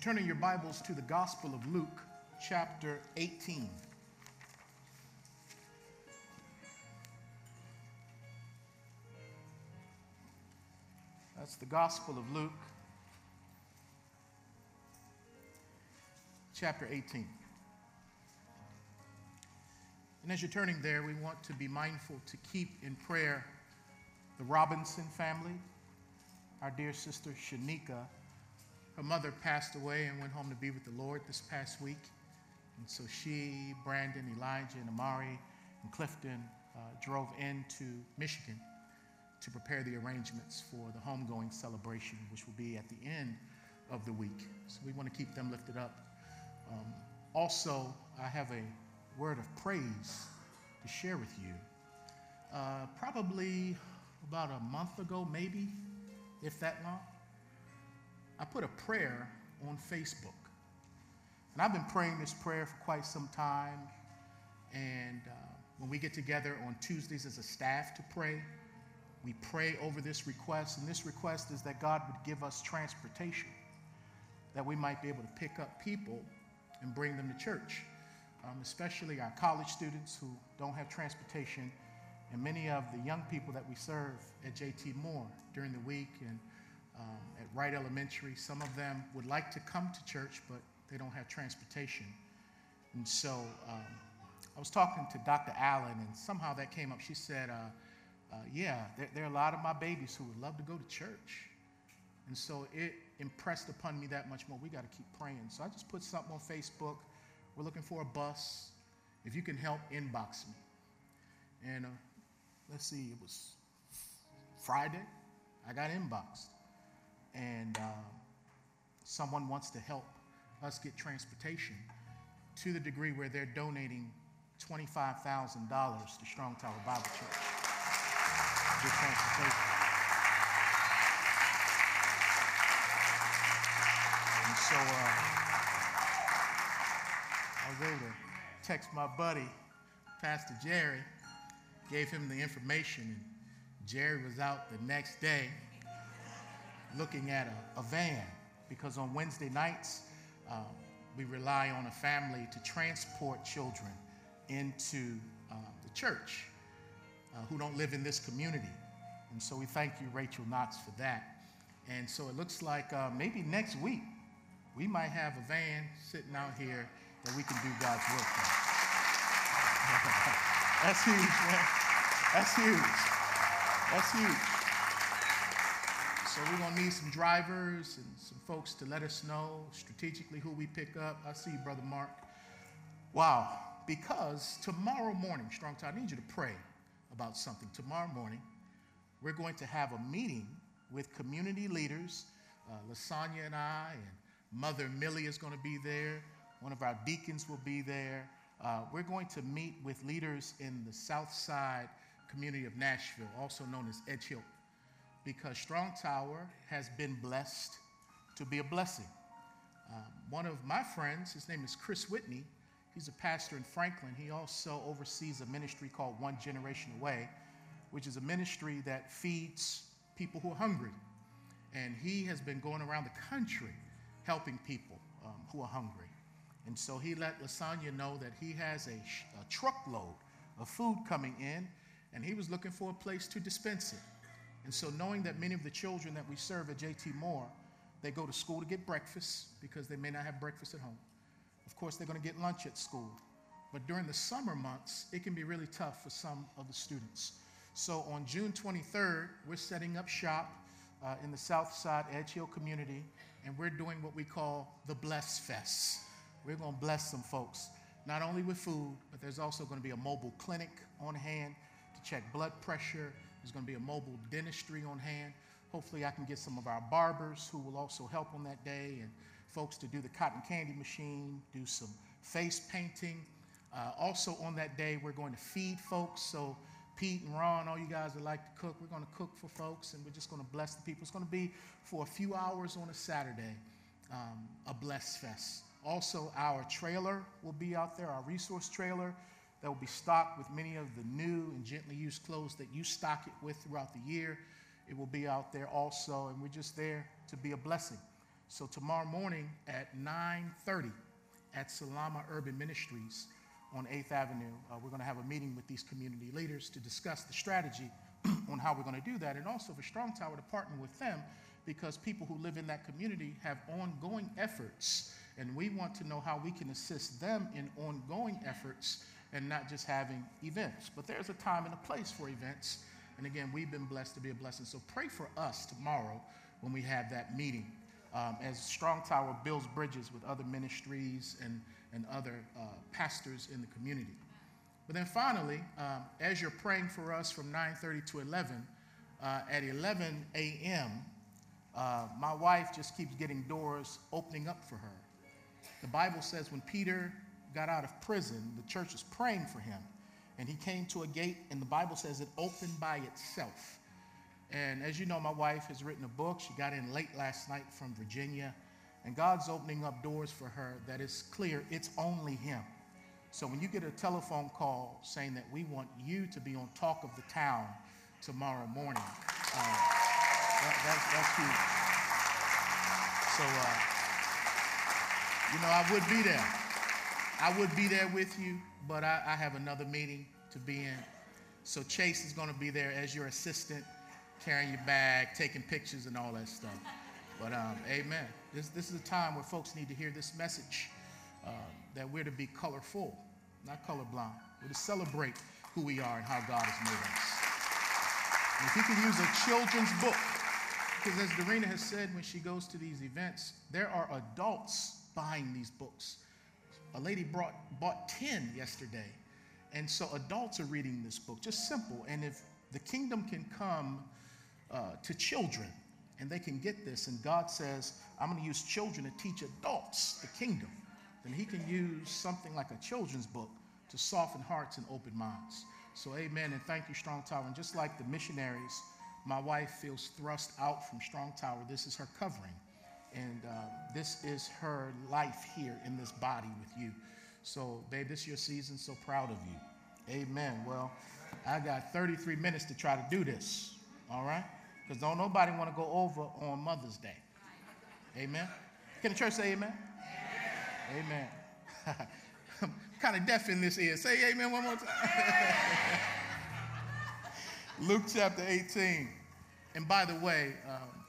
you turn in your Bibles to the Gospel of Luke, chapter 18. That's the Gospel of Luke, chapter 18. And as you're turning there, we want to be mindful to keep in prayer the Robinson family, our dear sister Shanika. Her mother passed away and went home to be with the Lord this past week. And so she, Brandon, Elijah, and Amari, and Clifton uh, drove into Michigan to prepare the arrangements for the homegoing celebration, which will be at the end of the week. So we want to keep them lifted up. Um, also, I have a word of praise to share with you. Uh, probably about a month ago, maybe, if that long, I put a prayer on Facebook. And I've been praying this prayer for quite some time. And uh, when we get together on Tuesdays as a staff to pray, we pray over this request. And this request is that God would give us transportation, that we might be able to pick up people and bring them to church, um, especially our college students who don't have transportation, and many of the young people that we serve at JT Moore during the week and um, at Wright Elementary. Some of them would like to come to church, but they don't have transportation. And so um, I was talking to Dr. Allen, and somehow that came up. She said, uh, uh, Yeah, there, there, are a lot of my babies who would love to go to church. And so it impressed upon me that much more. We got to keep praying. So I just put something on Facebook. We're looking for a bus. If you can help, inbox me. And uh, let's see, it was Friday. I got inboxed and uh, someone wants to help us get transportation to the degree where they're donating $25,000 to Strong Tower Bible Church. Get transportation. And so uh, I was able to text. My buddy, Pastor Jerry, gave him the information, and Jerry was out the next day looking at a, a van because on Wednesday nights, uh, we rely on a family to transport children into uh, the church uh, who don't live in this community. And so we thank you, Rachel Knox, for that. And so it looks like uh, maybe next week we might have a van sitting out here that we can do God's work That's huge, man. That's huge. That's huge. So we're going to need some drivers and some folks to let us know strategically who we pick up. I see you, Brother Mark. Wow. Because tomorrow morning, Strong Tower, I need you to pray about something. Tomorrow morning, we're going to have a meeting with community leaders. Uh, Lasagna and I, and Mother Millie is going to be there. One of our deacons will be there. Uh, we're going to meet with leaders in the South Side community of Nashville, also known as Edge Hill because Strong Tower has been blessed to be a blessing. Um, one of my friends, his name is Chris Whitney, he's a pastor in Franklin. He also oversees a ministry called One Generation Away, which is a ministry that feeds people who are hungry. And he has been going around the country helping people um, who are hungry. And so he let Lasagna know that he has a, a truckload of food coming in, and he was looking for a place to dispense it. And so, knowing that many of the children that we serve at JT Moore, they go to school to get breakfast because they may not have breakfast at home. Of course, they're going to get lunch at school. But during the summer months, it can be really tough for some of the students. So, on June 23rd, we're setting up shop uh, in the South Side Edge Hill community, and we're doing what we call the Bless Fest. We're going to bless some folks, not only with food, but there's also going to be a mobile clinic on hand to check blood pressure there's going to be a mobile dentistry on hand. Hopefully, I can get some of our barbers who will also help on that day and folks to do the cotton candy machine, do some face painting. Uh, also, on that day, we're going to feed folks. So, Pete and Ron, all you guys that like to cook, we're going to cook for folks and we're just going to bless the people. It's going to be for a few hours on a Saturday, um, a bless fest. Also, our trailer will be out there, our resource trailer that will be stocked with many of the new and gently used clothes that you stock it with throughout the year. It will be out there also, and we're just there to be a blessing. So tomorrow morning at 9:30 at Salama Urban Ministries on 8th Avenue, uh, we're going to have a meeting with these community leaders to discuss the strategy on how we're going to do that, and also for Strong Tower to partner with them because people who live in that community have ongoing efforts, and we want to know how we can assist them in ongoing efforts and not just having events. But there's a time and a place for events, and again, we've been blessed to be a blessing. So pray for us tomorrow when we have that meeting. Um, as Strong Tower builds bridges with other ministries and, and other uh, pastors in the community. But then finally, um, as you're praying for us from 9:30 to 11, uh, at 11 a.m., uh, my wife just keeps getting doors opening up for her. The Bible says when Peter got out of prison, the church was praying for him, and he came to a gate, and the Bible says it opened by itself. And as you know, my wife has written a book. She got in late last night from Virginia, and God's opening up doors for her that is clear it's only Him. So when you get a telephone call saying that we want you to be on Talk of the Town tomorrow morning, uh, that, that's, that's huge. So, uh, you know, I would be there. I would be there with you, but I, I have another meeting to be in. So Chase is going to be there as your assistant, carrying your bag, taking pictures, and all that stuff. But um, amen. This, this is a time where folks need to hear this message uh, that we're to be colorful, not colorblind. We're to celebrate who we are and how God has made us. And if you can use a children's book, because as Dorena has said when she goes to these events, there are adults buying these books. A lady brought, bought 10 yesterday. And so adults are reading this book, just simple. And if the kingdom can come uh, to children and they can get this, and God says, I'm going to use children to teach adults the kingdom, then He can use something like a children's book to soften hearts and open minds. So, amen, and thank you, Strong Tower. And just like the missionaries, my wife feels thrust out from Strong Tower. This is her covering. And uh, this is her life here in this body with you. So, babe, this is your season. So proud of you. Amen. Well, I got 33 minutes to try to do this. All right? Because don't nobody want to go over on Mother's Day. Amen. Can the church say amen? Amen. amen. Kind of deaf in this ear. Say amen one more time. Luke chapter 18. And by the way, um,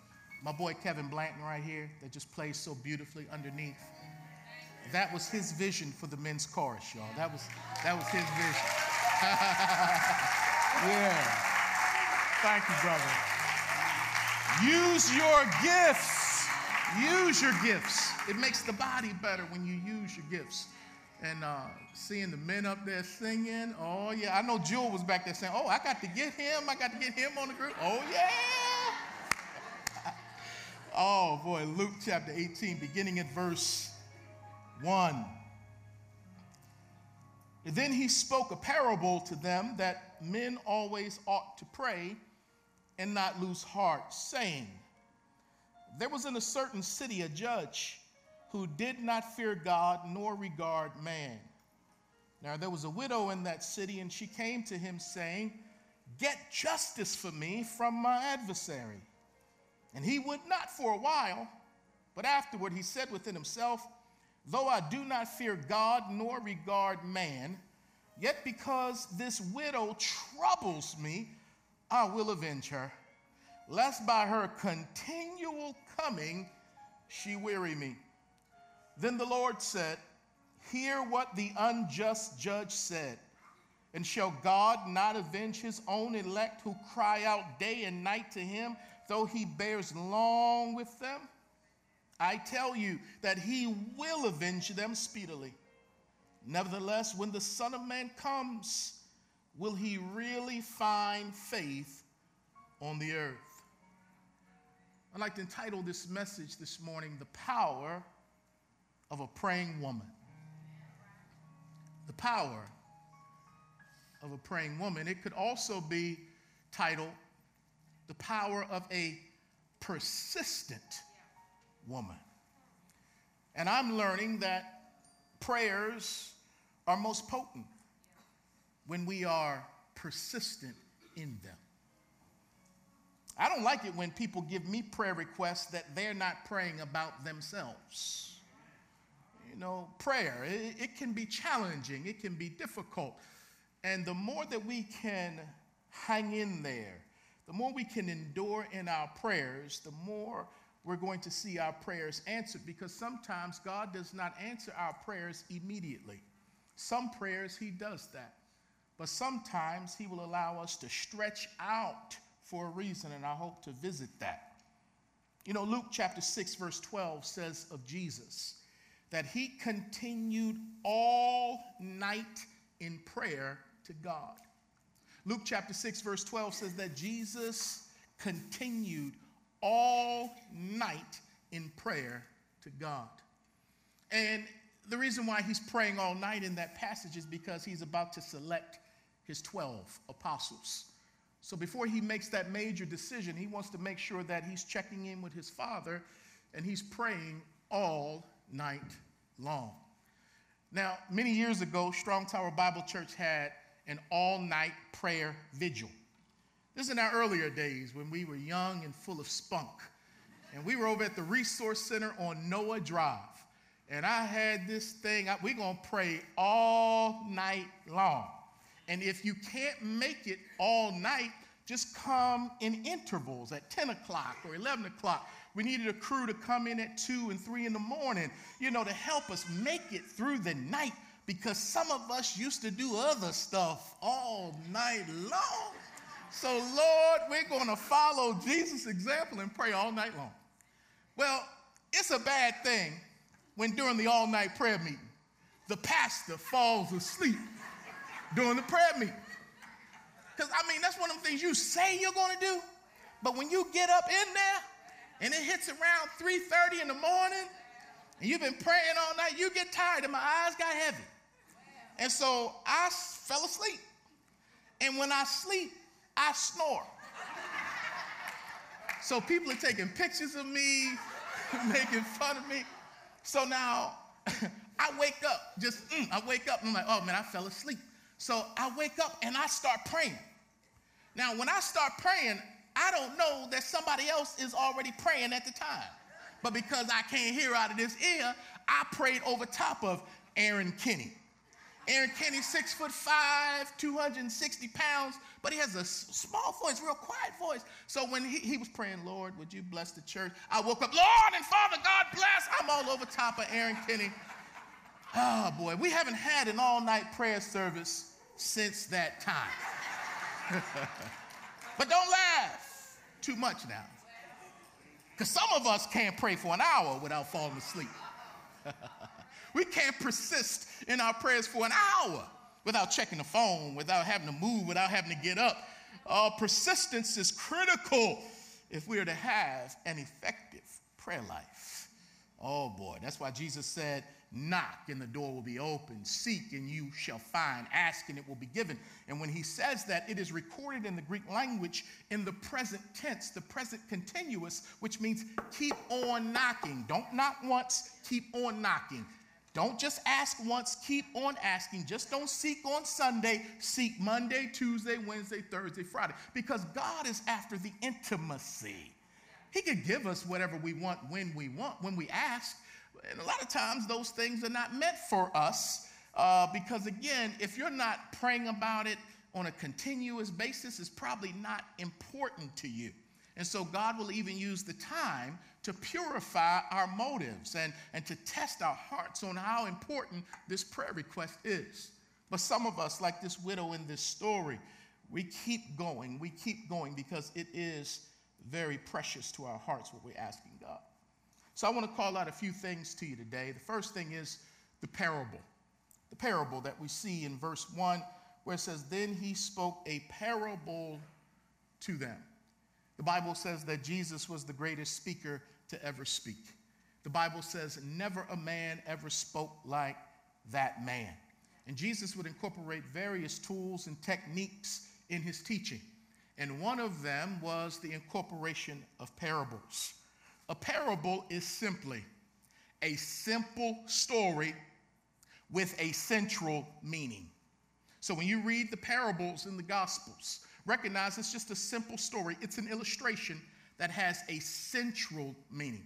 my boy Kevin Blanton right here that just plays so beautifully underneath. That was his vision for the men's chorus, y'all. That was that was his vision. yeah. Thank you, brother. Use your gifts. Use your gifts. It makes the body better when you use your gifts. And uh, seeing the men up there singing, oh yeah, I know Jewel was back there saying, oh, I got to get him, I got to get him on the group. Oh yeah. Oh boy, Luke chapter 18, beginning at verse 1. Then he spoke a parable to them that men always ought to pray and not lose heart, saying, There was in a certain city a judge who did not fear God nor regard man. Now there was a widow in that city, and she came to him, saying, Get justice for me from my adversary. And he would not for a while, but afterward he said within himself, Though I do not fear God nor regard man, yet because this widow troubles me, I will avenge her, lest by her continual coming she weary me. Then the Lord said, Hear what the unjust judge said. And shall God not avenge his own elect who cry out day and night to him, though he bears long with them? I tell you that he will avenge them speedily. Nevertheless, when the Son of Man comes, will he really find faith on the earth? I'd like to entitle this message this morning, The Power of a Praying Woman. The Power of a Praying Woman. It could also be titled, The Power of a Persistent woman. And I'm learning that prayers are most potent when we are persistent in them. I don't like it when people give me prayer requests that they're not praying about themselves. You know, prayer, it, it can be challenging, it can be difficult. And the more that we can hang in there, the more we can endure in our prayers, the more we're going to see our prayers answered because sometimes God does not answer our prayers immediately. Some prayers, He does that. But sometimes He will allow us to stretch out for a reason, and I hope to visit that. You know, Luke chapter 6, verse 12 says of Jesus that He continued all night in prayer to God. Luke chapter 6, verse 12 says that Jesus continued all night in prayer to God. And the reason why he's praying all night in that passage is because he's about to select his 12 apostles. So before he makes that major decision, he wants to make sure that he's checking in with his father and he's praying all night long. Now, many years ago, Strong Tower Bible Church had an all night prayer vigil. This is in our earlier days when we were young and full of spunk. And we were over at the Resource Center on Noah Drive. And I had this thing, we're going to pray all night long. And if you can't make it all night, just come in intervals at 10 o'clock or 11 o'clock. We needed a crew to come in at 2 and 3 in the morning, you know, to help us make it through the night because some of us used to do other stuff all night long. So, Lord, we're going to follow Jesus' example and pray all night long. Well, it's a bad thing when during the all night prayer meeting, the pastor falls asleep during the prayer meeting. Because, I mean, that's one of the things you say you're going to do, but when you get up in there and it hits around 3.30 in the morning and you've been praying all night, you get tired and my eyes got heavy. And so I fell asleep. And when I sleep, I snore. So people are taking pictures of me, making fun of me. So now I wake up, just, mm, I wake up and I'm like, oh man, I fell asleep. So I wake up and I start praying. Now, when I start praying, I don't know that somebody else is already praying at the time. But because I can't hear out of this ear, I prayed over top of Aaron Kinney. Aaron Kenny, six foot five, 260 pounds, but he has a small voice, real quiet voice. So when he, he was praying, Lord, would you bless the church? I woke up, Lord and Father, God bless. I'm all over top of Aaron Kenny. Oh boy, we haven't had an all night prayer service since that time. but don't laugh too much now. Because some of us can't pray for an hour without falling asleep. We can't persist in our prayers for an hour without checking the phone, without having to move, without having to get up. Uh, persistence is critical if we are to have an effective prayer life. Oh boy, that's why Jesus said, Knock and the door will be open. Seek and you shall find. Ask and it will be given. And when he says that, it is recorded in the Greek language in the present tense, the present continuous, which means keep on knocking. Don't knock once, keep on knocking. Don't just ask once, keep on asking. Just don't seek on Sunday, seek Monday, Tuesday, Wednesday, Thursday, Friday, because God is after the intimacy. He can give us whatever we want when we want, when we ask. And a lot of times those things are not meant for us uh, because, again, if you're not praying about it on a continuous basis, it's probably not important to you. And so God will even use the time to purify our motives and, and to test our hearts on how important this prayer request is. But some of us, like this widow in this story, we keep going. We keep going because it is very precious to our hearts what we're asking God. So I want to call out a few things to you today. The first thing is the parable. The parable that we see in verse 1, where it says, Then he spoke a parable to them. The Bible says that Jesus was the greatest speaker to ever speak. The Bible says, Never a man ever spoke like that man. And Jesus would incorporate various tools and techniques in his teaching. And one of them was the incorporation of parables. A parable is simply a simple story with a central meaning. So when you read the parables in the Gospels, recognize it's just a simple story. It's an illustration that has a central meaning.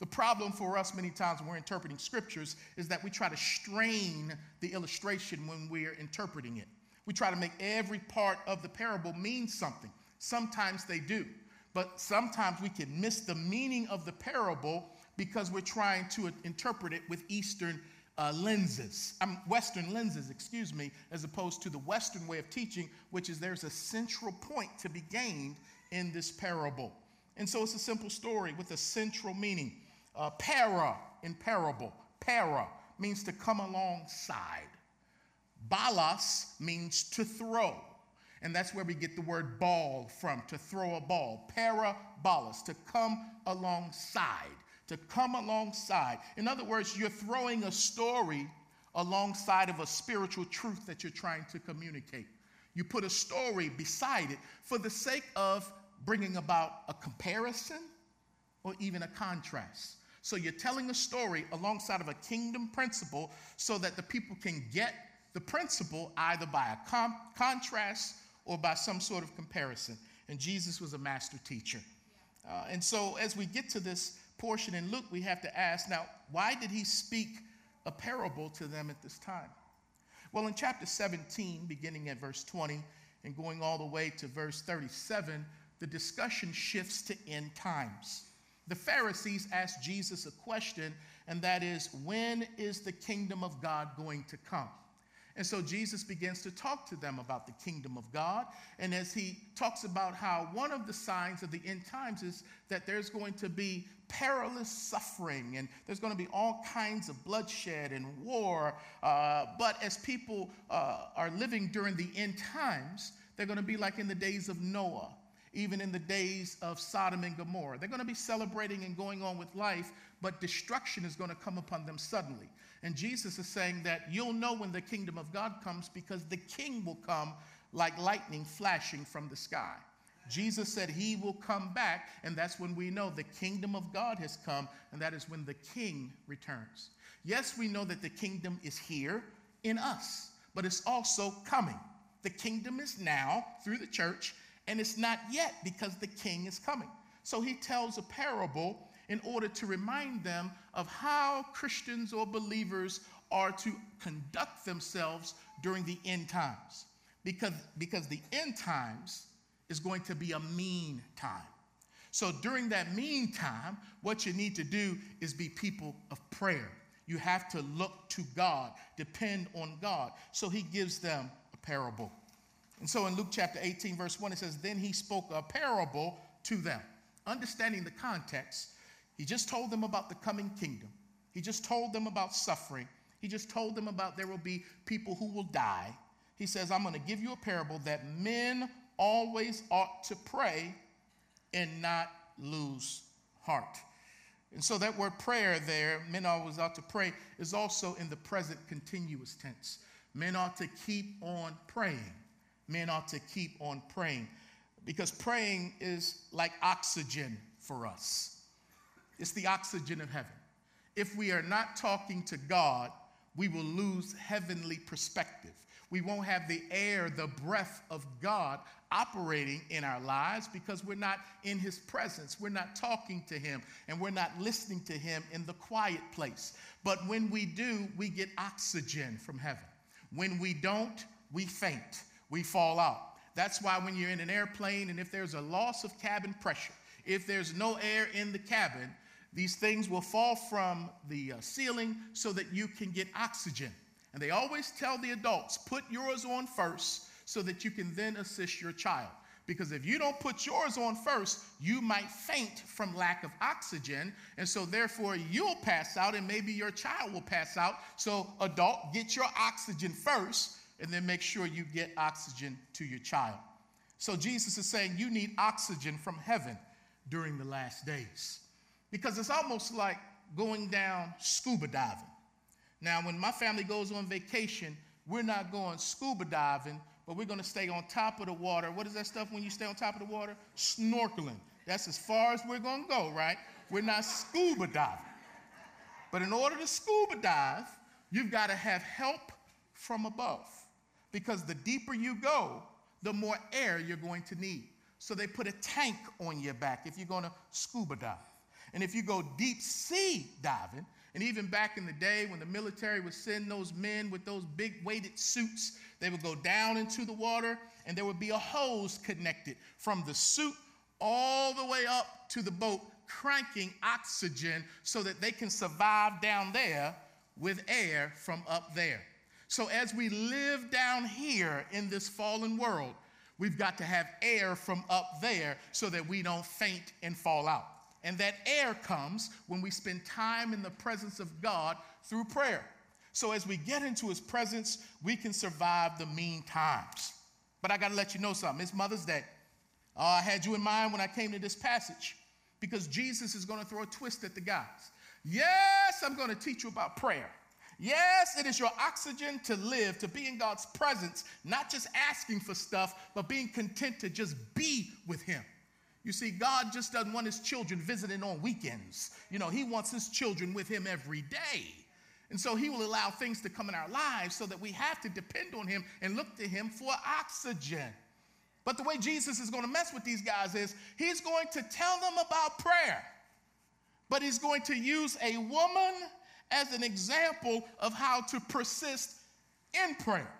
The problem for us many times when we're interpreting scriptures is that we try to strain the illustration when we're interpreting it. We try to make every part of the parable mean something. Sometimes they do, but sometimes we can miss the meaning of the parable because we're trying to interpret it with Eastern uh, lenses, um, Western lenses, excuse me, as opposed to the Western way of teaching, which is there's a central point to be gained in this parable. And so it's a simple story with a central meaning. Uh, para in parable, para means to come alongside. Balos means to throw. And that's where we get the word ball from, to throw a ball. Parabolos, to come alongside, to come alongside. In other words, you're throwing a story alongside of a spiritual truth that you're trying to communicate. You put a story beside it for the sake of bringing about a comparison or even a contrast. So you're telling a story alongside of a kingdom principle so that the people can get the principle either by a com- contrast or by some sort of comparison. And Jesus was a master teacher. Uh, and so as we get to this portion in Luke, we have to ask now, why did he speak a parable to them at this time? Well, in chapter 17, beginning at verse 20 and going all the way to verse 37, the discussion shifts to end times the Pharisees asked Jesus a question, and that is, when is the kingdom of God going to come? And so Jesus begins to talk to them about the kingdom of God. And as he talks about how one of the signs of the end times is that there's going to be perilous suffering and there's going to be all kinds of bloodshed and war. Uh, but as people uh, are living during the end times, they're going to be like in the days of Noah even in the days of Sodom and Gomorrah. They're going to be celebrating and going on with life, but destruction is going to come upon them suddenly. And Jesus is saying that you'll know when the kingdom of God comes because the king will come like lightning flashing from the sky. Jesus said he will come back, and that's when we know the kingdom of God has come, and that is when the king returns. Yes, we know that the kingdom is here in us, but it's also coming. The kingdom is now through the church, and it's not yet because the king is coming. So he tells a parable in order to remind them of how Christians or believers are to conduct themselves during the end times. Because, because the end times is going to be a mean time. So during that mean time, what you need to do is be people of prayer. You have to look to God, depend on God. So he gives them a parable. And so in Luke chapter 18, verse 1, it says, Then he spoke a parable to them. Understanding the context, he just told them about the coming kingdom. He just told them about suffering. He just told them about there will be people who will die. He says, I'm going to give you a parable that men always ought to pray and not lose heart. And so that word prayer there, men always ought to pray, is also in the present continuous tense. Men ought to keep on praying men ought to keep on praying because praying is like oxygen for us. It's the oxygen of heaven. If we are not talking to God, we will lose heavenly perspective. We won't have the air, the breath of God operating in our lives because we're not in His presence. We're not talking to Him and we're not listening to Him in the quiet place. But when we do, we get oxygen from heaven. When we don't, we faint we fall out. That's why when you're in an airplane and if there's a loss of cabin pressure, if there's no air in the cabin, these things will fall from the uh, ceiling so that you can get oxygen. And they always tell the adults, put yours on first so that you can then assist your child. Because if you don't put yours on first, you might faint from lack of oxygen. And so, therefore, you'll pass out and maybe your child will pass out. So, adult, get your oxygen first and then make sure you get oxygen to your child. So Jesus is saying you need oxygen from heaven during the last days. Because it's almost like going down scuba diving. Now, when my family goes on vacation, we're not going scuba diving, but we're going to stay on top of the water. What is that stuff when you stay on top of the water? Snorkeling. That's as far as we're going to go, right? We're not scuba diving. But in order to scuba dive, you've got to have help from above. Because the deeper you go, the more air you're going to need. So they put a tank on your back if you're going to scuba dive. And if you go deep sea diving, and even back in the day when the military would send those men with those big weighted suits, they would go down into the water and there would be a hose connected from the suit all the way up to the boat, cranking oxygen so that they can survive down there with air from up there. So, as we live down here in this fallen world, we've got to have air from up there so that we don't faint and fall out. And that air comes when we spend time in the presence of God through prayer. So, as we get into His presence, we can survive the mean times. But I got to let you know something. It's Mother's Day. Uh, I had you in mind when I came to this passage because Jesus is going to throw a twist at the guys. Yes, I'm going to teach you about prayer. Yes, it is your oxygen to live, to be in God's presence, not just asking for stuff, but being content to just be with Him. You see, God just doesn't want His children visiting on weekends. You know, He wants His children with Him every day. And so He will allow things to come in our lives so that we have to depend on Him and look to Him for oxygen. But the way Jesus is going to mess with these guys is He's going to tell them about prayer, but He's going to use a woman as an example of how to persist in prayer.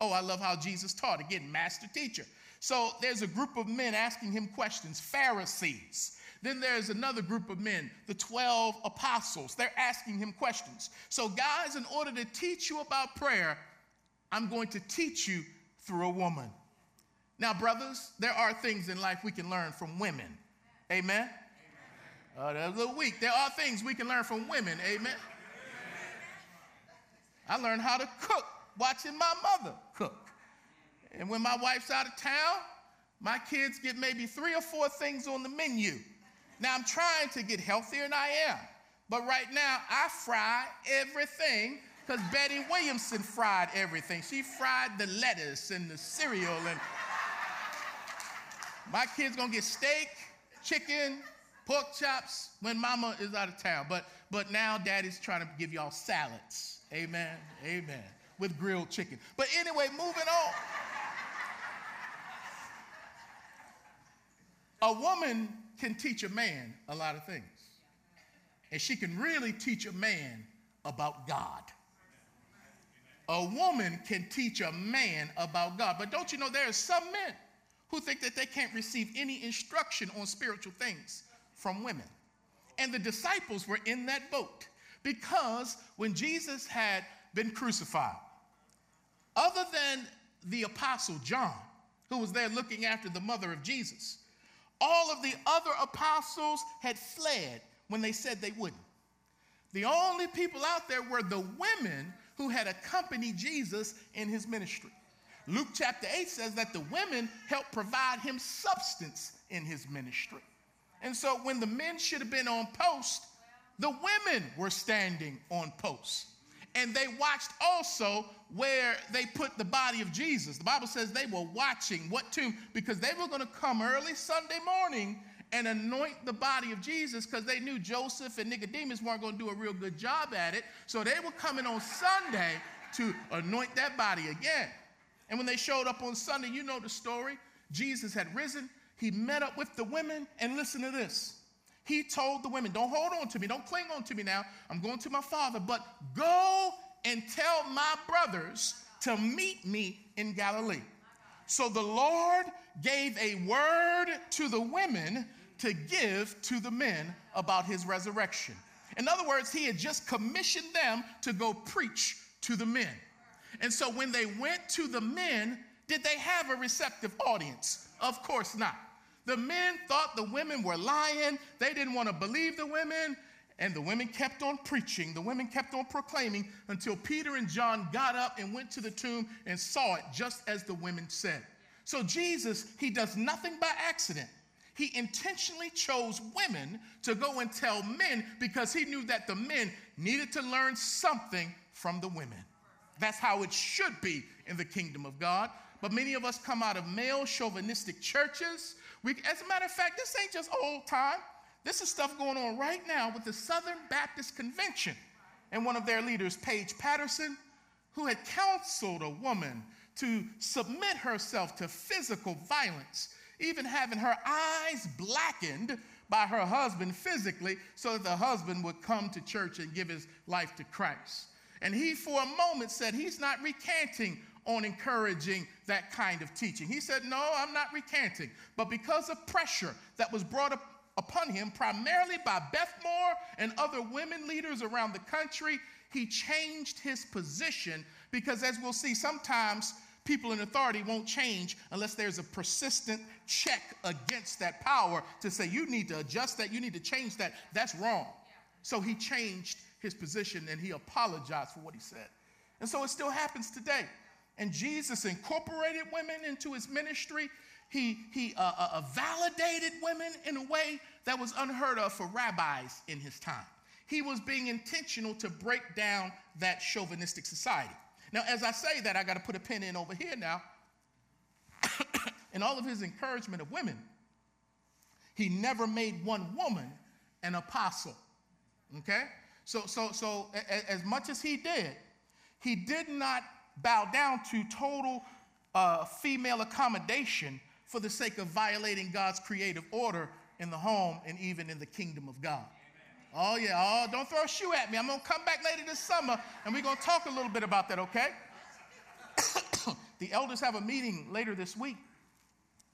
Oh, I love how Jesus taught. Again, master teacher. So there's a group of men asking him questions, Pharisees. Then there's another group of men, the 12 apostles. They're asking him questions. So, guys, in order to teach you about prayer, I'm going to teach you through a woman. Now, brothers, there are things in life we can learn from women. Amen? Amen. Uh, that's a little weak. There are things we can learn from women. Amen? I learned how to cook watching my mother cook. And when my wife's out of town, my kids get maybe three or four things on the menu. Now I'm trying to get healthier, and I am. But right now, I fry everything because Betty Williamson fried everything. She fried the lettuce and the cereal, and my kids gonna get steak, chicken, pork chops when mama is out of town. But but now daddy's trying to give y'all salads. Amen. Amen. With grilled chicken. But anyway, moving on. A woman can teach a man a lot of things. And she can really teach a man about God. A woman can teach a man about God. But don't you know there are some men who think that they can't receive any instruction on spiritual things from women. And the disciples were in that boat. Because when Jesus had been crucified, other than the apostle John, who was there looking after the mother of Jesus, all of the other apostles had fled when they said they wouldn't. The only people out there were the women who had accompanied Jesus in his ministry. Luke chapter 8 says that the women helped provide him substance in his ministry. And so when the men should have been on post, the women were standing on posts. And they watched also where they put the body of Jesus. The Bible says they were watching what tomb because they were going to come early Sunday morning and anoint the body of Jesus because they knew Joseph and Nicodemus weren't going to do a real good job at it. So they were coming on Sunday to anoint that body again. And when they showed up on Sunday, you know the story. Jesus had risen, he met up with the women, and listen to this. He told the women, Don't hold on to me, don't cling on to me now. I'm going to my father, but go and tell my brothers to meet me in Galilee. So the Lord gave a word to the women to give to the men about his resurrection. In other words, he had just commissioned them to go preach to the men. And so when they went to the men, did they have a receptive audience? Of course not. The men thought the women were lying. They didn't want to believe the women. And the women kept on preaching. The women kept on proclaiming until Peter and John got up and went to the tomb and saw it just as the women said. So Jesus, he does nothing by accident. He intentionally chose women to go and tell men because he knew that the men needed to learn something from the women. That's how it should be in the kingdom of God. But many of us come out of male chauvinistic churches we, as a matter of fact, this ain't just old time. This is stuff going on right now with the Southern Baptist Convention and one of their leaders, Paige Patterson, who had counseled a woman to submit herself to physical violence, even having her eyes blackened by her husband physically so that the husband would come to church and give his life to Christ. And he, for a moment, said he's not recanting on encouraging that kind of teaching. He said, No, I'm not recanting. But because of pressure that was brought up upon him, primarily by Beth Moore and other women leaders around the country, he changed his position because, as we'll see, sometimes people in authority won't change unless there's a persistent check against that power to say, you need to adjust that, you need to change that. That's wrong. So he changed his position and he apologized for what he said. And so it still happens today. And Jesus incorporated women into his ministry. He, he uh, uh, uh, validated women in a way that was unheard of for rabbis in his time. He was being intentional to break down that chauvinistic society. Now, as I say that, I got to put a pin in over here now. in all of his encouragement of women, he never made one woman an apostle. Okay? So, so, so as much as he did, he did not bow down to total uh, female accommodation for the sake of violating God's creative order in the home and even in the kingdom of God. Oh, yeah. Oh, don't throw a shoe at me. I'm going to come back later this summer and we're going to talk a little bit about that, okay? the elders have a meeting later this week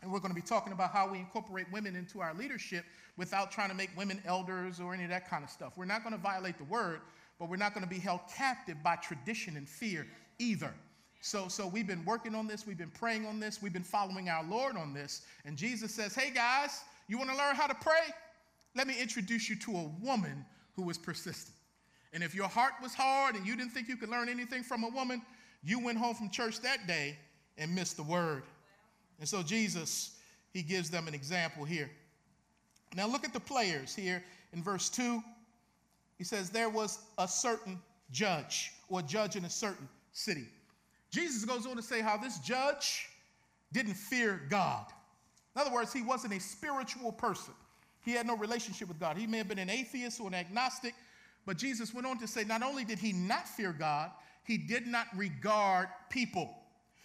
and we're going to be talking about how we incorporate women into our leadership without trying to make women elders or any of that kind of stuff. We're not going to violate the word, but we're not going to be held captive by tradition and fear either. So, so we've been working on this, we've been praying on this, we've been following our Lord on this. And Jesus says, Hey guys, you want to learn how to pray? Let me introduce you to a woman who was persistent. And if your heart was hard and you didn't think you could learn anything from a woman, you went home from church that day and missed the word. And so Jesus, he gives them an example here. Now look at the players here in verse 2. He says, There was a certain judge or judge in a certain city. Jesus goes on to say how this judge didn't fear God. In other words, he wasn't a spiritual person. He had no relationship with God. He may have been an atheist or an agnostic, but Jesus went on to say not only did he not fear God, he did not regard people.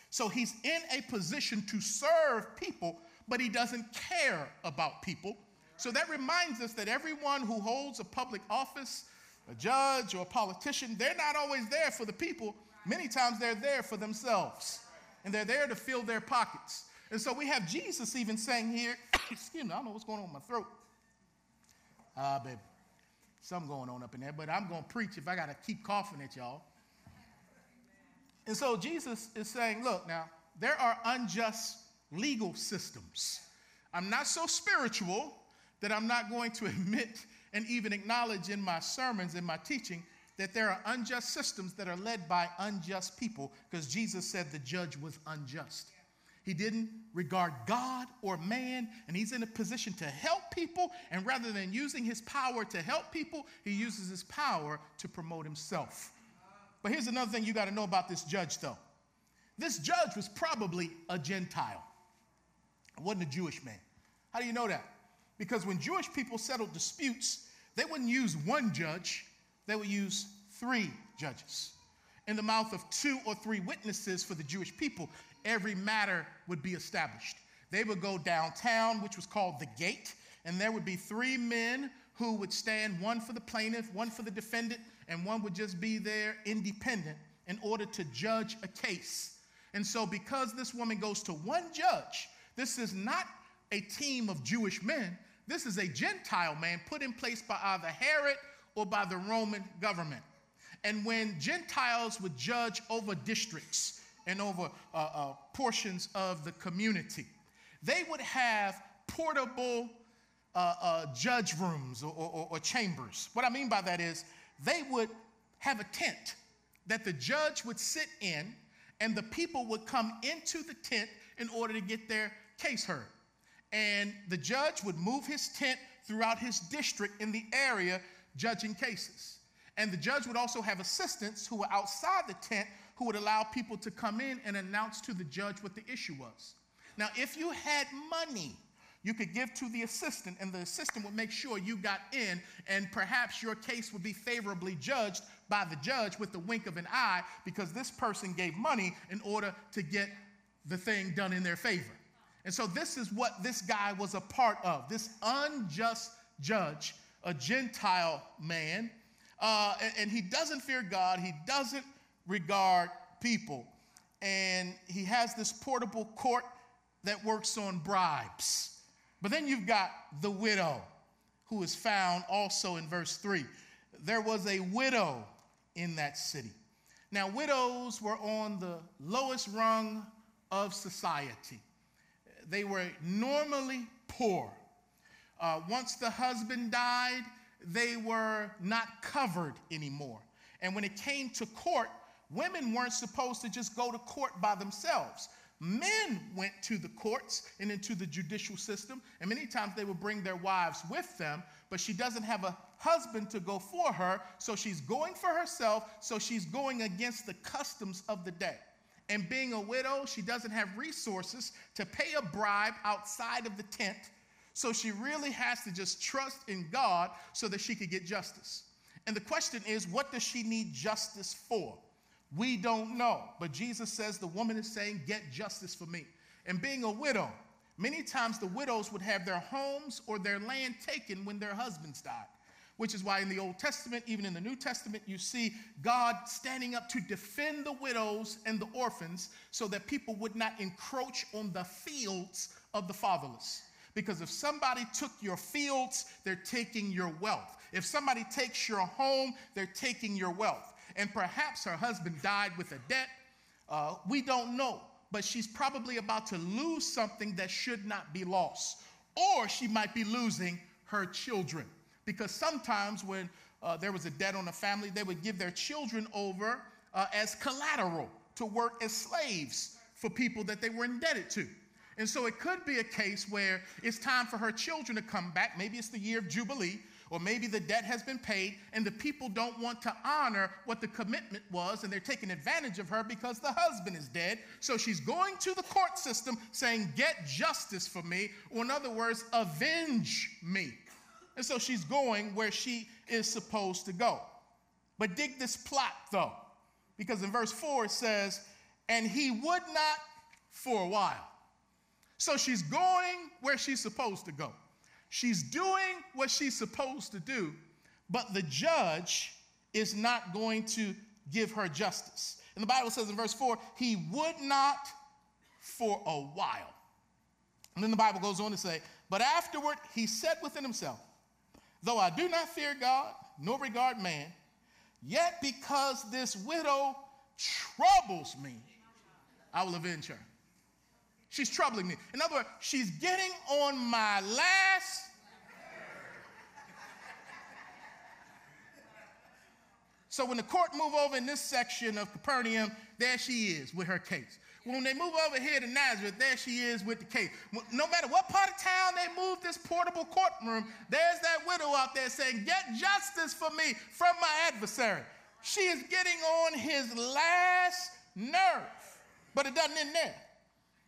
So he's in a position to serve people, but he doesn't care about people. So that reminds us that everyone who holds a public office, a judge or a politician, they're not always there for the people. Many times they're there for themselves, and they're there to fill their pockets. And so we have Jesus even saying here, excuse me, I don't know what's going on with my throat. Ah, uh, baby, something going on up in there, but I'm going to preach if I got to keep coughing at y'all. And so Jesus is saying, look, now, there are unjust legal systems. I'm not so spiritual that I'm not going to admit and even acknowledge in my sermons, in my teaching, that there are unjust systems that are led by unjust people because Jesus said the judge was unjust. He didn't regard God or man, and he's in a position to help people. And rather than using his power to help people, he uses his power to promote himself. But here's another thing you got to know about this judge, though. This judge was probably a Gentile, it wasn't a Jewish man. How do you know that? Because when Jewish people settled disputes, they wouldn't use one judge, they would use three judges. In the mouth of two or three witnesses for the Jewish people, every matter would be established. They would go downtown, which was called the gate, and there would be three men who would stand one for the plaintiff, one for the defendant, and one would just be there independent in order to judge a case. And so, because this woman goes to one judge, this is not a team of Jewish men. This is a Gentile man put in place by either Herod or by the Roman government. And when Gentiles would judge over districts and over uh, uh, portions of the community, they would have portable uh, uh judge rooms or, or, or chambers. What I mean by that is they would have a tent that the judge would sit in, and the people would come into the tent in order to get their case heard. And the judge would move his tent throughout his district in the area judging cases. And the judge would also have assistants who were outside the tent who would allow people to come in and announce to the judge what the issue was. Now, if you had money, you could give to the assistant, and the assistant would make sure you got in, and perhaps your case would be favorably judged by the judge with the wink of an eye because this person gave money in order to get the thing done in their favor. And so, this is what this guy was a part of this unjust judge, a Gentile man. Uh, and, and he doesn't fear God, he doesn't regard people. And he has this portable court that works on bribes. But then you've got the widow, who is found also in verse 3. There was a widow in that city. Now, widows were on the lowest rung of society. They were normally poor. Uh, once the husband died, they were not covered anymore. And when it came to court, women weren't supposed to just go to court by themselves. Men went to the courts and into the judicial system, and many times they would bring their wives with them, but she doesn't have a husband to go for her, so she's going for herself, so she's going against the customs of the day. And being a widow, she doesn't have resources to pay a bribe outside of the tent, so she really has to just trust in God so that she could get justice. And the question is, what does she need justice for? We don't know. But Jesus says the woman is saying, Get justice for me. And being a widow, many times the widows would have their homes or their land taken when their husbands died. Which is why in the Old Testament, even in the New Testament, you see God standing up to defend the widows and the orphans so that people would not encroach on the fields of the fatherless. Because if somebody took your fields, they're taking your wealth. If somebody takes your home, they're taking your wealth and perhaps her husband died with a debt. Uh, we don't know, but she's probably about to lose something that should not be lost, or she might be losing her children. Because sometimes when uh, there was a debt on a family, they would give their children over uh, as collateral to work as slaves for people that they were indebted to. And so it could be a case where it's time for her children to come back. Maybe it's the year of Jubilee. Or maybe the debt has been paid and the people don't want to honor what the commitment was and they're taking advantage of her because the husband is dead. So she's going to the court system saying, Get justice for me, or in other words, avenge me. And so she's going where she is supposed to go. But dig this plot though, because in verse 4 it says, And he would not for a while. So she's going where she's supposed to go. She's doing what she's supposed to do, but the judge is not going to give her justice. And the Bible says in verse 4, he would not for a while. And then the Bible goes on to say, but afterward he said within himself, though I do not fear God nor regard man, yet because this widow troubles me, I will avenge her. She's troubling me. In other words, she's getting on my last. So when the court move over in this section of Capernaum, there she is with her case. When they move over here to Nazareth, there she is with the case. No matter what part of town they move this portable courtroom, there's that widow out there saying, Get justice for me from my adversary. She is getting on his last nerve. But it doesn't end there.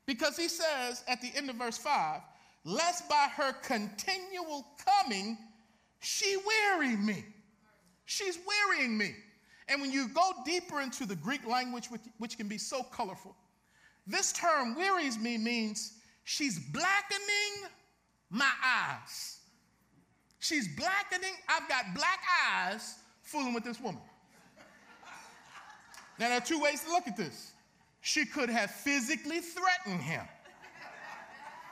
Because he says at the end of verse 5, lest by her continual coming she weary me. She's wearying me. And when you go deeper into the Greek language, which, which can be so colorful, this term wearies me means she's blackening my eyes. She's blackening, I've got black eyes fooling with this woman. Now, there are two ways to look at this. She could have physically threatened him.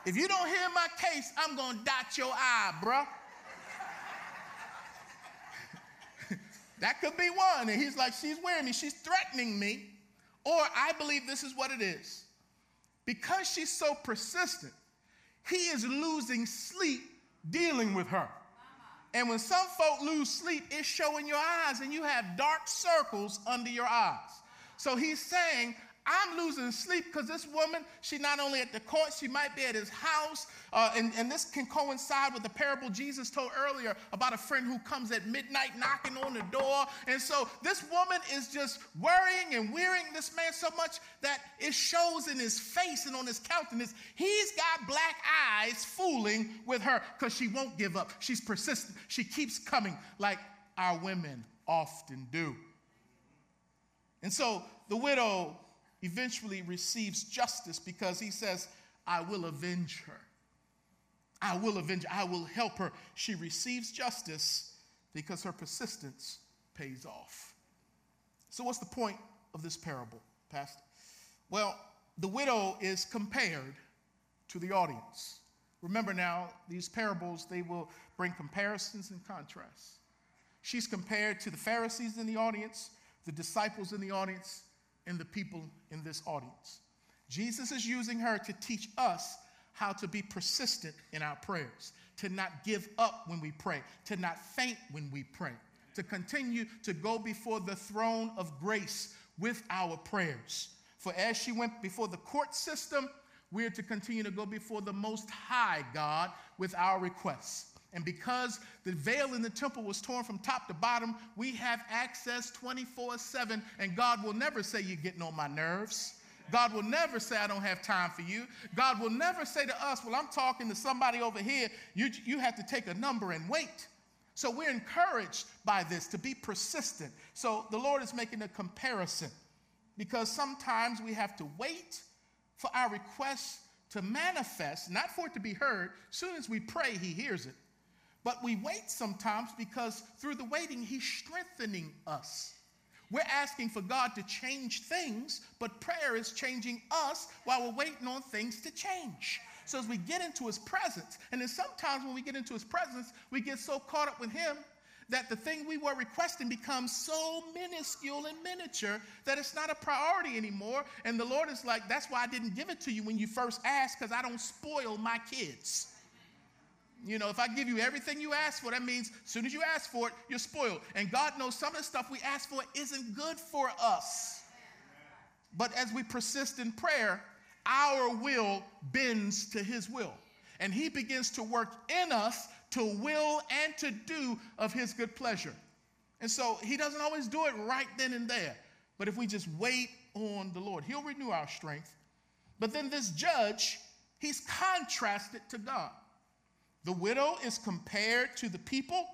If you don't hear my case, I'm gonna dot your eye, bruh. that could be one. And he's like, she's wearing me, she's threatening me. Or I believe this is what it is. Because she's so persistent, he is losing sleep dealing with her. And when some folk lose sleep, it's showing your eyes, and you have dark circles under your eyes. So he's saying, I'm losing sleep because this woman, she not only at the court, she might be at his house. Uh, and, and this can coincide with the parable Jesus told earlier about a friend who comes at midnight knocking on the door. And so this woman is just worrying and wearying this man so much that it shows in his face and on his countenance. He's got black eyes fooling with her because she won't give up. She's persistent. She keeps coming like our women often do. And so the widow eventually receives justice because he says, I will avenge her. I will avenge, I will help her. She receives justice because her persistence pays off. So, what's the point of this parable, Pastor? Well, the widow is compared to the audience. Remember now, these parables, they will bring comparisons and contrasts. She's compared to the Pharisees in the audience, the disciples in the audience, and the people in this audience. Jesus is using her to teach us how to be persistent in our prayers, to not give up when we pray, to not faint when we pray, to continue to go before the throne of grace with our prayers. For as she went before the court system, we're to continue to go before the Most High God with our requests. And because the veil in the temple was torn from top to bottom, we have access 24 7, and God will never say, You're getting on my nerves. God will never say, I don't have time for you. God will never say to us, Well, I'm talking to somebody over here. You, you have to take a number and wait. So we're encouraged by this to be persistent. So the Lord is making a comparison because sometimes we have to wait for our requests to manifest, not for it to be heard. Soon as we pray, He hears it. But we wait sometimes because through the waiting, He's strengthening us. We're asking for God to change things, but prayer is changing us while we're waiting on things to change. So as we get into His presence, and then sometimes when we get into His presence, we get so caught up with Him that the thing we were requesting becomes so minuscule and miniature that it's not a priority anymore. And the Lord is like, that's why I didn't give it to you when you first asked, because I don't spoil my kids. You know, if I give you everything you ask for, that means as soon as you ask for it, you're spoiled. And God knows some of the stuff we ask for isn't good for us. But as we persist in prayer, our will bends to His will. And He begins to work in us to will and to do of his good pleasure. And so he doesn't always do it right then and there. But if we just wait on the Lord, he'll renew our strength. But then this judge, he's contrasted to God. The widow is compared to the people,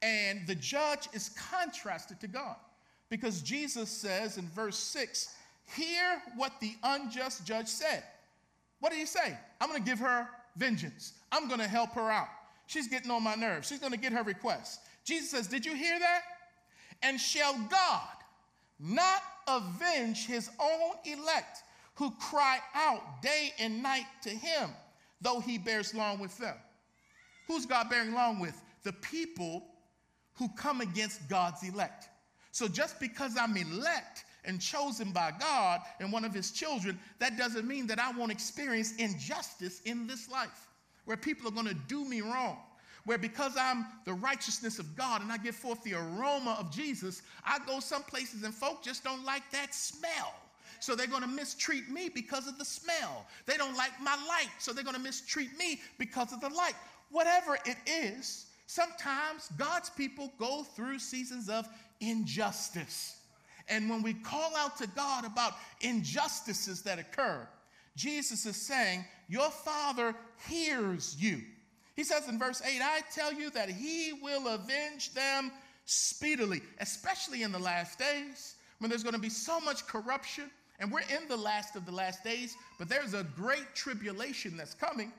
and the judge is contrasted to God. Because Jesus says in verse 6, Hear what the unjust judge said. What did he say? I'm going to give her vengeance, I'm going to help her out. She's getting on my nerves. She's going to get her request. Jesus says, Did you hear that? And shall God not avenge his own elect who cry out day and night to him, though he bears long with them? Who's God bearing long with? The people who come against God's elect. So just because I'm elect and chosen by God and one of his children, that doesn't mean that I won't experience injustice in this life where people are going to do me wrong. Where because I'm the righteousness of God and I give forth the aroma of Jesus, I go some places and folk just don't like that smell. So they're going to mistreat me because of the smell. They don't like my light, so they're going to mistreat me because of the light. Whatever it is, sometimes God's people go through seasons of injustice. And when we call out to God about injustices that occur, Jesus is saying, Your Father hears you. He says in verse 8, I tell you that He will avenge them speedily, especially in the last days when there's going to be so much corruption. And we're in the last of the last days, but there's a great tribulation that's coming.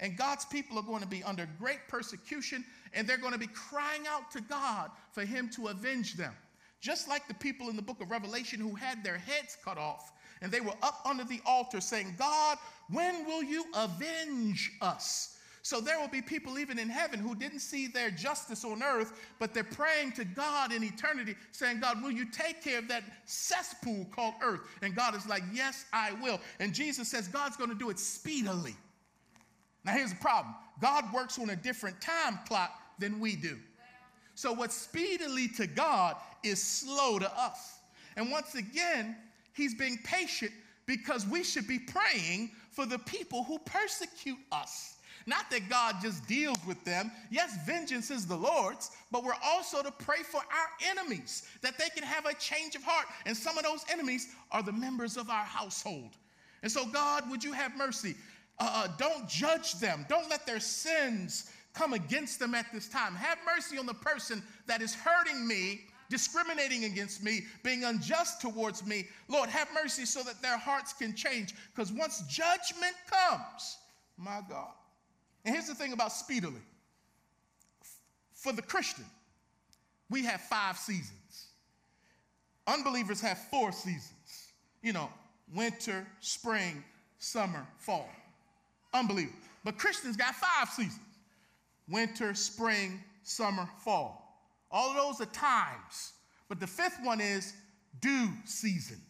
And God's people are going to be under great persecution, and they're going to be crying out to God for Him to avenge them. Just like the people in the book of Revelation who had their heads cut off and they were up under the altar saying, God, when will you avenge us? So there will be people even in heaven who didn't see their justice on earth, but they're praying to God in eternity, saying, God, will you take care of that cesspool called earth? And God is like, Yes, I will. And Jesus says, God's going to do it speedily. Now, here's the problem God works on a different time clock than we do. So, what's speedily to God is slow to us. And once again, He's being patient because we should be praying for the people who persecute us. Not that God just deals with them. Yes, vengeance is the Lord's, but we're also to pray for our enemies that they can have a change of heart. And some of those enemies are the members of our household. And so, God, would you have mercy? Uh, don't judge them, don't let their sins come against them at this time. Have mercy on the person that is hurting me discriminating against me, being unjust towards me. Lord, have mercy so that their hearts can change. Because once judgment comes, my God. And here's the thing about speedily for the Christian, we have five seasons. Unbelievers have four seasons. You know, winter, spring, summer, fall. Unbelievable. But Christians got five seasons winter, spring, summer, fall. All of those are times. But the fifth one is due season.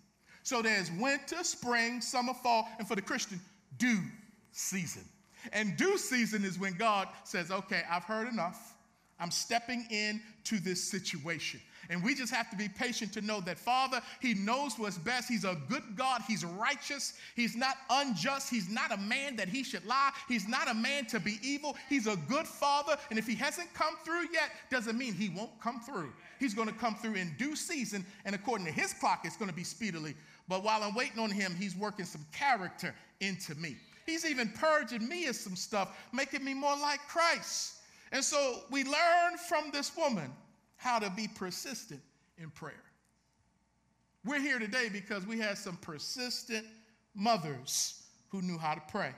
So there's winter, spring, summer, fall, and for the Christian, due season. And due season is when God says, okay, I've heard enough. I'm stepping in to this situation. And we just have to be patient to know that Father, He knows what's best. He's a good God. He's righteous. He's not unjust. He's not a man that He should lie. He's not a man to be evil. He's a good Father. And if He hasn't come through yet, doesn't mean He won't come through. He's going to come through in due season. And according to His clock, it's going to be speedily. But while I'm waiting on Him, He's working some character into me. He's even purging me of some stuff, making me more like Christ. And so we learn from this woman how to be persistent in prayer. We're here today because we had some persistent mothers who knew how to pray.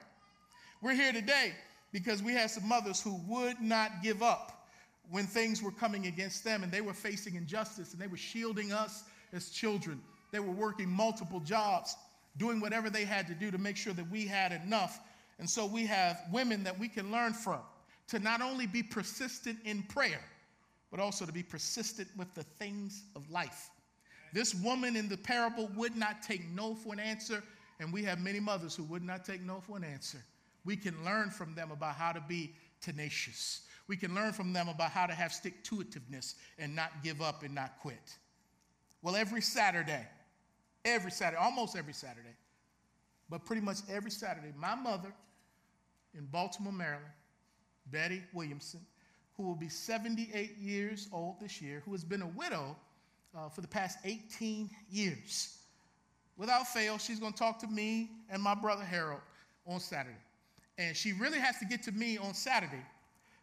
We're here today because we had some mothers who would not give up when things were coming against them and they were facing injustice and they were shielding us as children. They were working multiple jobs, doing whatever they had to do to make sure that we had enough. And so we have women that we can learn from to not only be persistent in prayer, but also to be persistent with the things of life. This woman in the parable would not take no for an answer, and we have many mothers who would not take no for an answer. We can learn from them about how to be tenacious. We can learn from them about how to have stick to itiveness and not give up and not quit. Well, every Saturday, every Saturday, almost every Saturday, but pretty much every Saturday, my mother in Baltimore, Maryland, Betty Williamson, who will be 78 years old this year, who has been a widow uh, for the past 18 years. Without fail, she's going to talk to me and my brother Harold on Saturday. And she really has to get to me on Saturday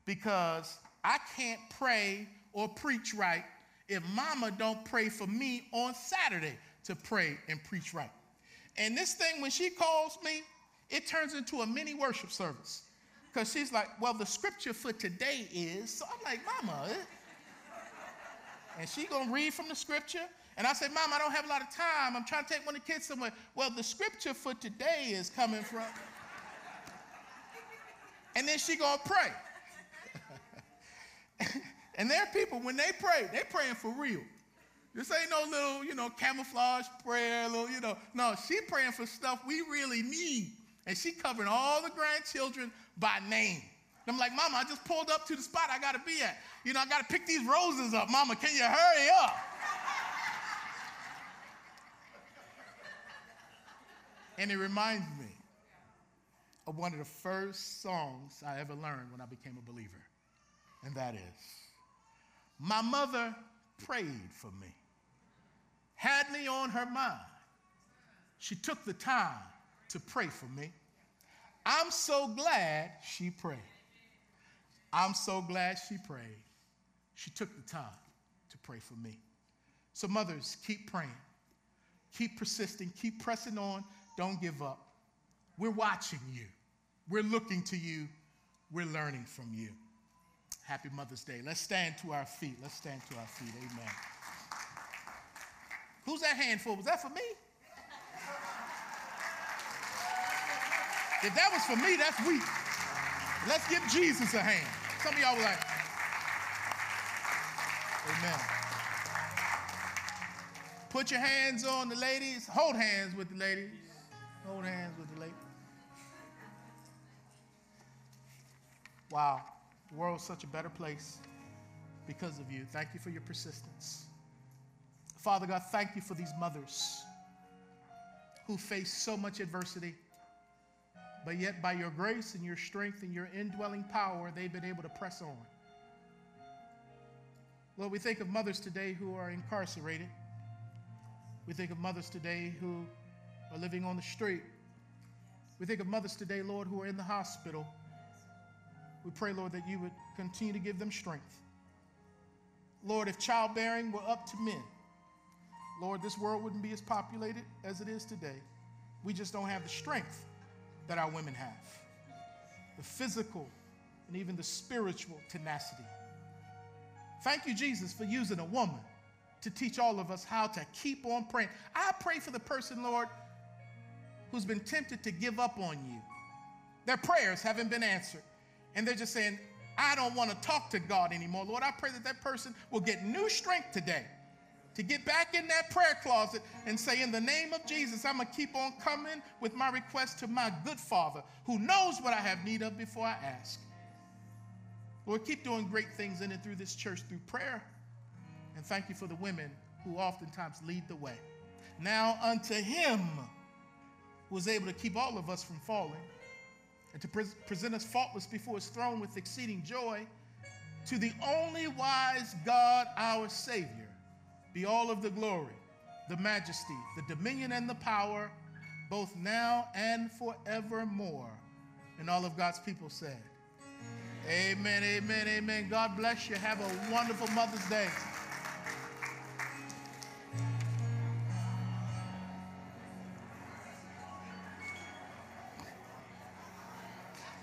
because I can't pray or preach right if mama don't pray for me on Saturday to pray and preach right. And this thing, when she calls me, it turns into a mini worship service. Because she's like, well, the scripture for today is. So I'm like, Mama. Eh? And she gonna read from the scripture. And I say, Mom, I don't have a lot of time. I'm trying to take one of the kids somewhere. Well, the scripture for today is coming from. and then she gonna pray. and there are people, when they pray, they praying for real. This ain't no little, you know, camouflage prayer, little, you know. No, she praying for stuff we really need. And she covering all the grandchildren by name. And I'm like, Mama, I just pulled up to the spot I got to be at. You know, I got to pick these roses up. Mama, can you hurry up? and it reminds me of one of the first songs I ever learned when I became a believer. And that is, My mother prayed for me, had me on her mind. She took the time to pray for me. I'm so glad she prayed. I'm so glad she prayed. She took the time to pray for me. So, mothers, keep praying, keep persisting, keep pressing on. Don't give up. We're watching you, we're looking to you, we're learning from you. Happy Mother's Day. Let's stand to our feet. Let's stand to our feet. Amen. Who's that handful? Was that for me? If that was for me, that's weak. Let's give Jesus a hand. Some of y'all were like, Amen. Put your hands on the ladies. Hold hands with the ladies. Hold hands with the ladies. Wow. The world's such a better place because of you. Thank you for your persistence. Father God, thank you for these mothers who face so much adversity but yet, by your grace and your strength and your indwelling power, they've been able to press on. Lord, we think of mothers today who are incarcerated. We think of mothers today who are living on the street. We think of mothers today, Lord, who are in the hospital. We pray, Lord, that you would continue to give them strength. Lord, if childbearing were up to men, Lord, this world wouldn't be as populated as it is today. We just don't have the strength that our women have the physical and even the spiritual tenacity. Thank you, Jesus, for using a woman to teach all of us how to keep on praying. I pray for the person, Lord, who's been tempted to give up on you. Their prayers haven't been answered, and they're just saying, I don't want to talk to God anymore. Lord, I pray that that person will get new strength today to get back in that prayer closet and say, In the name of Jesus, I'm going to keep on coming with my request to my good Father who knows what I have need of before I ask. Lord, keep doing great things in and through this church through prayer. And thank you for the women who oftentimes lead the way. Now, unto him who is able to keep all of us from falling and to pre- present us faultless before his throne with exceeding joy, to the only wise God, our Savior, be all of the glory, the majesty, the dominion, and the power, both now and forevermore. And all of God's people said, Amen, amen, amen. God bless you. Have a wonderful Mother's Day.